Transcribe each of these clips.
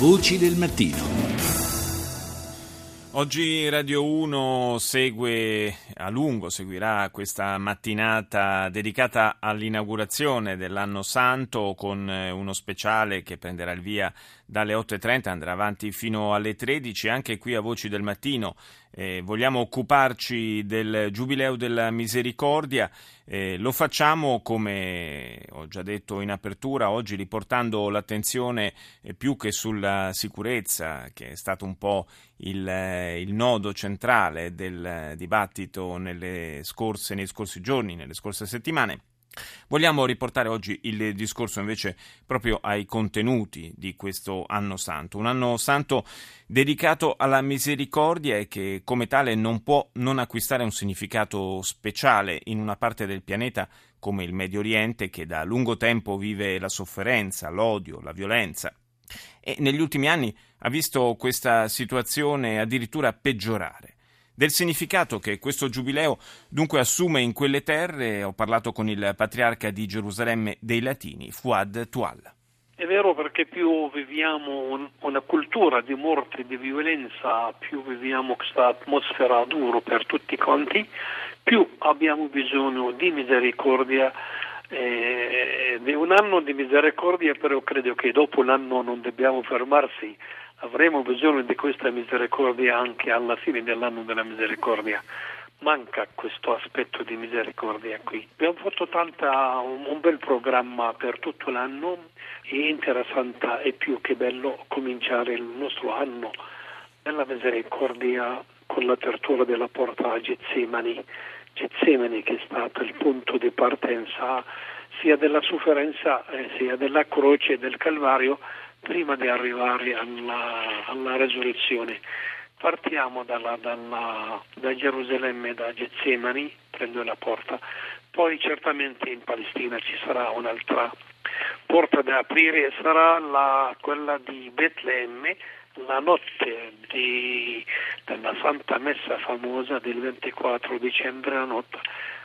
Voci del mattino. Oggi Radio 1 segue a lungo, seguirà questa mattinata dedicata all'inaugurazione dell'anno santo con eh, uno speciale che prenderà il via dalle 8.30, andrà avanti fino alle 13, anche qui a Voci del Mattino. Eh, vogliamo occuparci del Giubileo della Misericordia, eh, lo facciamo come ho già detto in apertura oggi riportando l'attenzione eh, più che sulla sicurezza che è stato un po' il, eh, il nodo centrale del dibattito scorse, nei scorsi giorni, nelle scorse settimane Vogliamo riportare oggi il discorso invece proprio ai contenuti di questo anno santo, un anno santo dedicato alla misericordia e che come tale non può non acquistare un significato speciale in una parte del pianeta come il Medio Oriente che da lungo tempo vive la sofferenza, l'odio, la violenza e negli ultimi anni ha visto questa situazione addirittura peggiorare. Del significato che questo giubileo dunque assume in quelle terre ho parlato con il patriarca di Gerusalemme dei Latini, Fuad Tual. È vero perché più viviamo un, una cultura di morte e di violenza, più viviamo questa atmosfera dura per tutti quanti, più abbiamo bisogno di misericordia. Eh, un anno di misericordia, però credo che dopo l'anno non dobbiamo fermarsi avremo bisogno di questa misericordia anche alla fine dell'anno della misericordia. Manca questo aspetto di misericordia qui. Abbiamo fatto tanta, un, un bel programma per tutto l'anno è interessante e più che bello cominciare il nostro anno nella misericordia con l'apertura della porta a Getsemani. Getsemani che è stato il punto di partenza sia della sofferenza eh, sia della croce e del Calvario prima di arrivare alla, alla resurrezione. Partiamo dalla, dalla, da Gerusalemme, da Getsemani, prendo la porta, poi certamente in Palestina ci sarà un'altra porta da aprire, sarà la, quella di Betlemme, la notte di, della Santa Messa famosa del 24 dicembre, la notte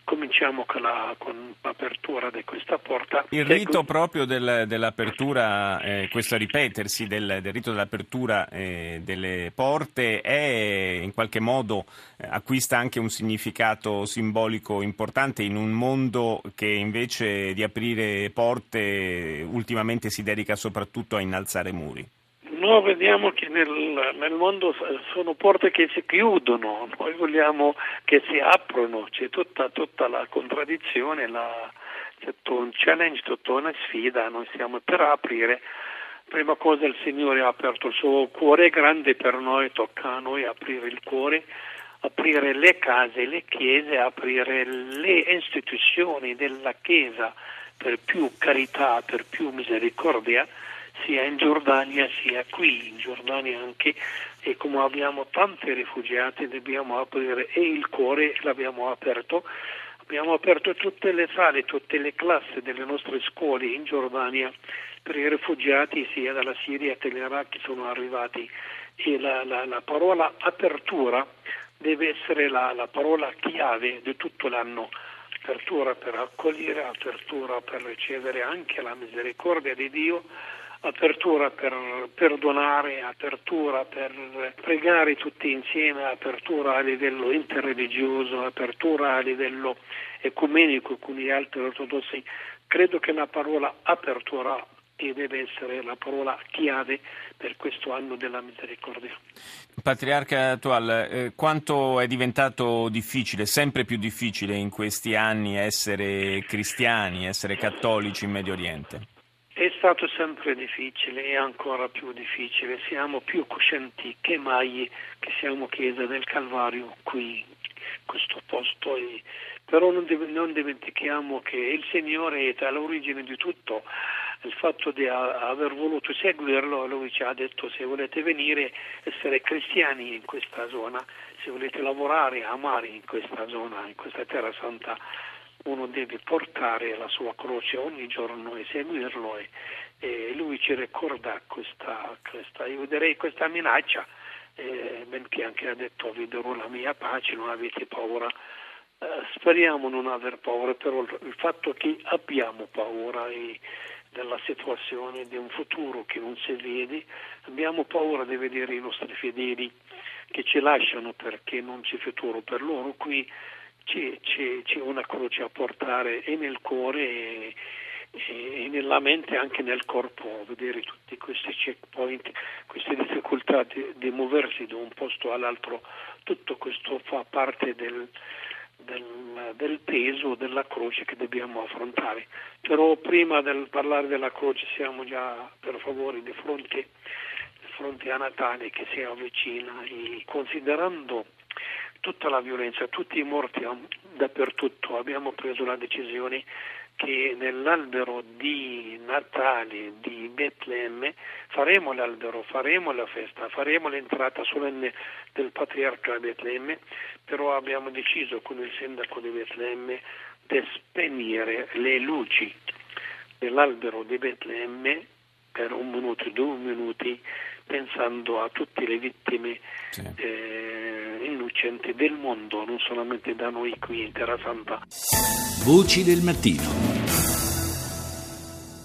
cominciamo con, la, con l'apertura di questa porta. Il rito proprio del, dell'apertura, eh, questo ripetersi del, del, rito dell'apertura eh, delle porte è in qualche modo eh, acquista anche un significato simbolico importante in un mondo che invece di aprire porte ultimamente si dedica soprattutto a innalzare muri. Noi vediamo che nel, nel, mondo sono porte che si chiudono, noi vogliamo che si aprono, c'è tutta, tutta la contraddizione, la, c'è tutto un challenge, tutta una sfida, noi stiamo per aprire. Prima cosa il Signore ha aperto il suo cuore grande per noi, tocca a noi aprire il cuore, aprire le case, le chiese, aprire le istituzioni della Chiesa per più carità, per più misericordia sia in Giordania sia qui in Giordania anche e come abbiamo tanti rifugiati dobbiamo aprire e il cuore l'abbiamo aperto abbiamo aperto tutte le sale, tutte le classi delle nostre scuole in Giordania per i rifugiati sia dalla Siria che dall'Iraq che sono arrivati. E la, la, la parola apertura deve essere la, la parola chiave di tutto l'anno. Apertura per accogliere, apertura per ricevere anche la misericordia di Dio apertura per perdonare, apertura per pregare tutti insieme, apertura a livello interreligioso, apertura a livello ecumenico con gli altri ortodossi. Credo che la parola apertura deve essere la parola chiave per questo anno della misericordia. Patriarca attuale, eh, quanto è diventato difficile, sempre più difficile in questi anni essere cristiani, essere cattolici in Medio Oriente? È stato sempre difficile e ancora più difficile. Siamo più coscienti che mai che siamo Chiesa del Calvario qui, in questo posto. Però non, dimentichiamo che il Signore è all'origine di tutto. Il fatto di aver voluto seguirlo, lui ci ha detto se volete venire, essere cristiani in questa zona, se volete lavorare, amare in questa zona, in questa terra santa, uno deve portare la sua croce ogni giorno e seguirlo e, e lui ci ricorda questa, questa, io direi questa minaccia, eh, benché anche ha detto vi darò la mia pace, non avete paura. Eh, speriamo non aver paura, però il fatto che abbiamo paura e della situazione, di un futuro che non si vede, abbiamo paura di vedere i nostri fedeli che ci lasciano perché non c'è futuro per loro, qui c'è, c'è, c'è una croce a portare e nel cuore e, e nella mente e anche nel corpo, vedere tutti questi checkpoint, queste difficoltà di, di muoversi da un posto all'altro, tutto questo fa parte del, del, del, peso della croce che dobbiamo affrontare. Però prima di parlare della croce siamo già per favore di fronte, di fronte a Natale che si avvicina e considerando tutta la violenza, tutti i morti dappertutto, abbiamo preso la decisione che nell'albero di Natale di Betlemme faremo l'albero, faremo la festa, faremo l'entrata solenne del patriarca a Betlemme, però abbiamo deciso con il sindaco di Betlemme di spegnere le luci dell'albero di Betlemme per un minuto, due minuti, pensando a tutte le vittime sì. eh, innocenti del mondo, non solamente da noi qui in Terra Santa. Voci del mattino.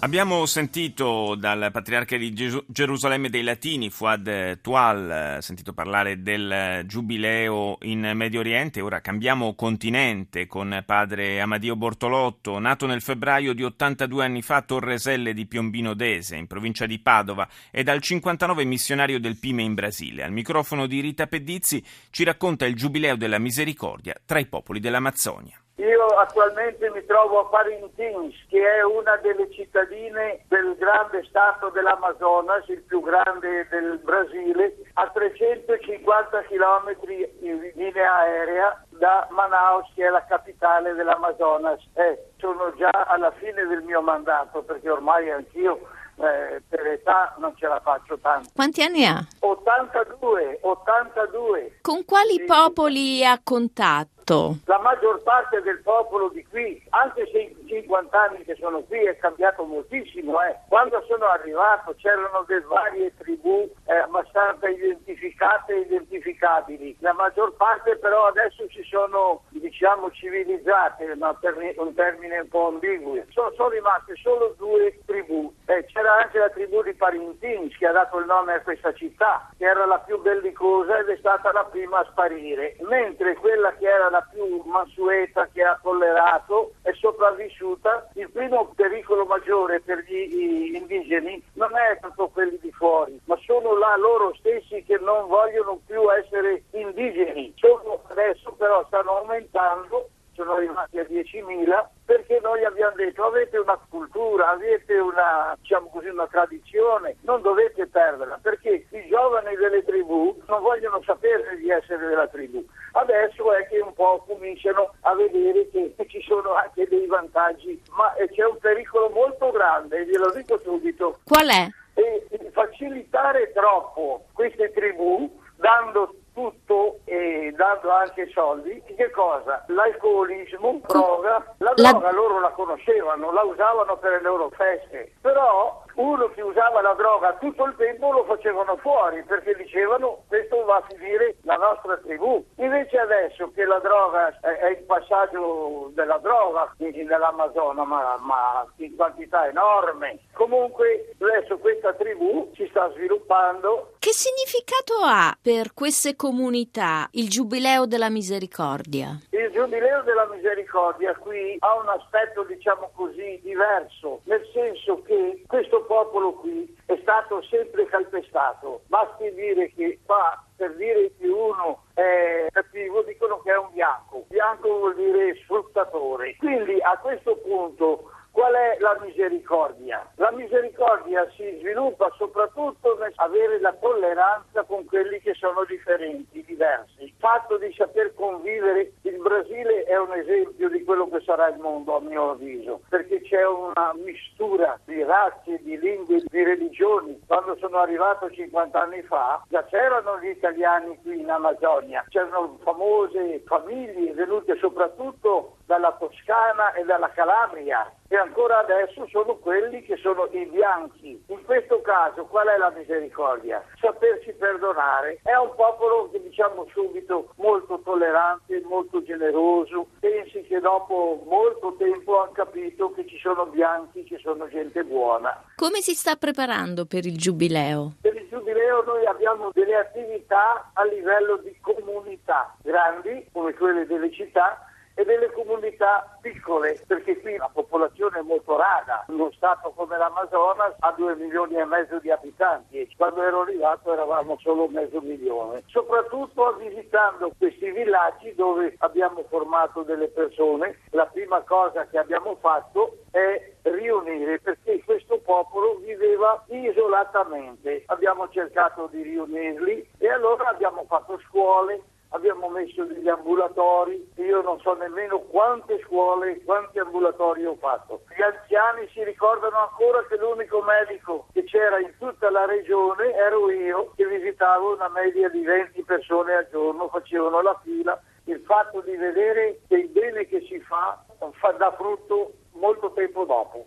Abbiamo sentito dal patriarca di Gerusalemme dei Latini, Fuad Tual, sentito parlare del giubileo in Medio Oriente. Ora cambiamo continente con padre Amadio Bortolotto, nato nel febbraio di 82 anni fa a Torreselle di Piombino Dese, in provincia di Padova, e dal 59 missionario del Pime in Brasile. Al microfono di Rita Pedizzi ci racconta il giubileo della misericordia tra i popoli dell'Amazzonia. Io attualmente mi trovo a Parintins, che è una delle cittadine del grande stato dell'Amazonas, il più grande del Brasile, a 350 km in linea aerea da Manaus, che è la capitale dell'Amazonas. Eh, sono già alla fine del mio mandato, perché ormai anch'io eh, per età non ce la faccio tanto. Quanti anni ha? 82, 82. Con quali sì. popoli ha contatto? La maggior parte del popolo di qui, anche se in 50 anni che sono qui è cambiato moltissimo. Eh. Quando sono arrivato c'erano delle varie tribù eh, abbastanza identificate e identificabili. La maggior parte però adesso si sono diciamo civilizzate, ma per un termine un po' ambiguo. Sono, sono rimaste solo due tribù. Eh, c'era anche la tribù di Parintins che ha dato il nome a questa città, che era la più bellicosa ed è stata la prima a sparire, mentre quella che era la più mansueta, che ha tollerato, è sopravvissuta. Il primo pericolo maggiore per gli indigeni non è tanto quelli di fuori, ma sono là loro stessi che non vogliono più essere indigeni. Sono adesso però stanno aumentando sono arrivati a 10.000 perché noi abbiamo detto avete una cultura, avete una, diciamo così, una tradizione, non dovete perderla perché i giovani delle tribù non vogliono sapere di essere della tribù. Adesso è che un po' cominciano a vedere che ci sono anche dei vantaggi, ma c'è un pericolo molto grande, glielo dico subito. Qual è? E facilitare troppo queste tribù dando tutto e dando anche soldi, che cosa? L'alcolismo, droga, la droga la... loro la conoscevano, la usavano per le loro feste, però uno che usava la droga tutto il tempo lo facevano fuori perché dicevano questo va a finire la nostra tribù. Invece adesso che la droga è il passaggio della droga nell'Amazzonia ma, ma in quantità enorme, comunque adesso questa tribù si sta sviluppando. Che significato ha per queste comunità il Giubileo della Misericordia? Il Giubileo della Misericordia qui ha un aspetto diciamo così diverso, nel senso che questo popolo qui è stato sempre calpestato. Basti dire che qua, per dire che uno è cattivo, dicono che è un bianco. Bianco vuol dire sfruttatore. Quindi a questo punto Qual è la misericordia? La misericordia si sviluppa soprattutto nel avere la tolleranza con quelli che sono differenti, diversi. Il fatto di saper convivere, il Brasile è un esempio di quello che sarà il mondo a mio avviso, perché c'è una mistura di razze, di lingue, di religioni. Quando sono arrivato 50 anni fa già c'erano gli italiani qui in Amazzonia, c'erano famose famiglie venute soprattutto dalla Toscana e dalla Calabria e ancora adesso sono quelli che sono i bianchi. In questo caso qual è la misericordia? Sapersi perdonare. È un popolo che diciamo subito molto tollerante, molto generoso, pensi che dopo molto tempo hanno capito che ci sono bianchi, che sono gente buona. Come si sta preparando per il giubileo? Per il giubileo noi abbiamo delle attività a livello di comunità grandi, come quelle delle città, e delle comunità piccole, perché qui la popolazione è molto rara. Uno stato come l'Amazonas ha due milioni e mezzo di abitanti quando ero arrivato eravamo solo mezzo milione. Soprattutto visitando questi villaggi dove abbiamo formato delle persone, la prima cosa che abbiamo fatto è riunire perché questo popolo viveva isolatamente. Abbiamo cercato di riunirli e allora abbiamo fatto scuole, abbiamo messo degli ambulatori, io non so nemmeno quante scuole, quanti ambulatori ho fatto. Gli anziani si ricordano ancora che l'unico medico che c'era in tutta la regione ero io, che visitavo una media di 20 persone al giorno, facevano la fila. Il fatto di vedere che il bene che si fa fa da frutto molto tempo dopo.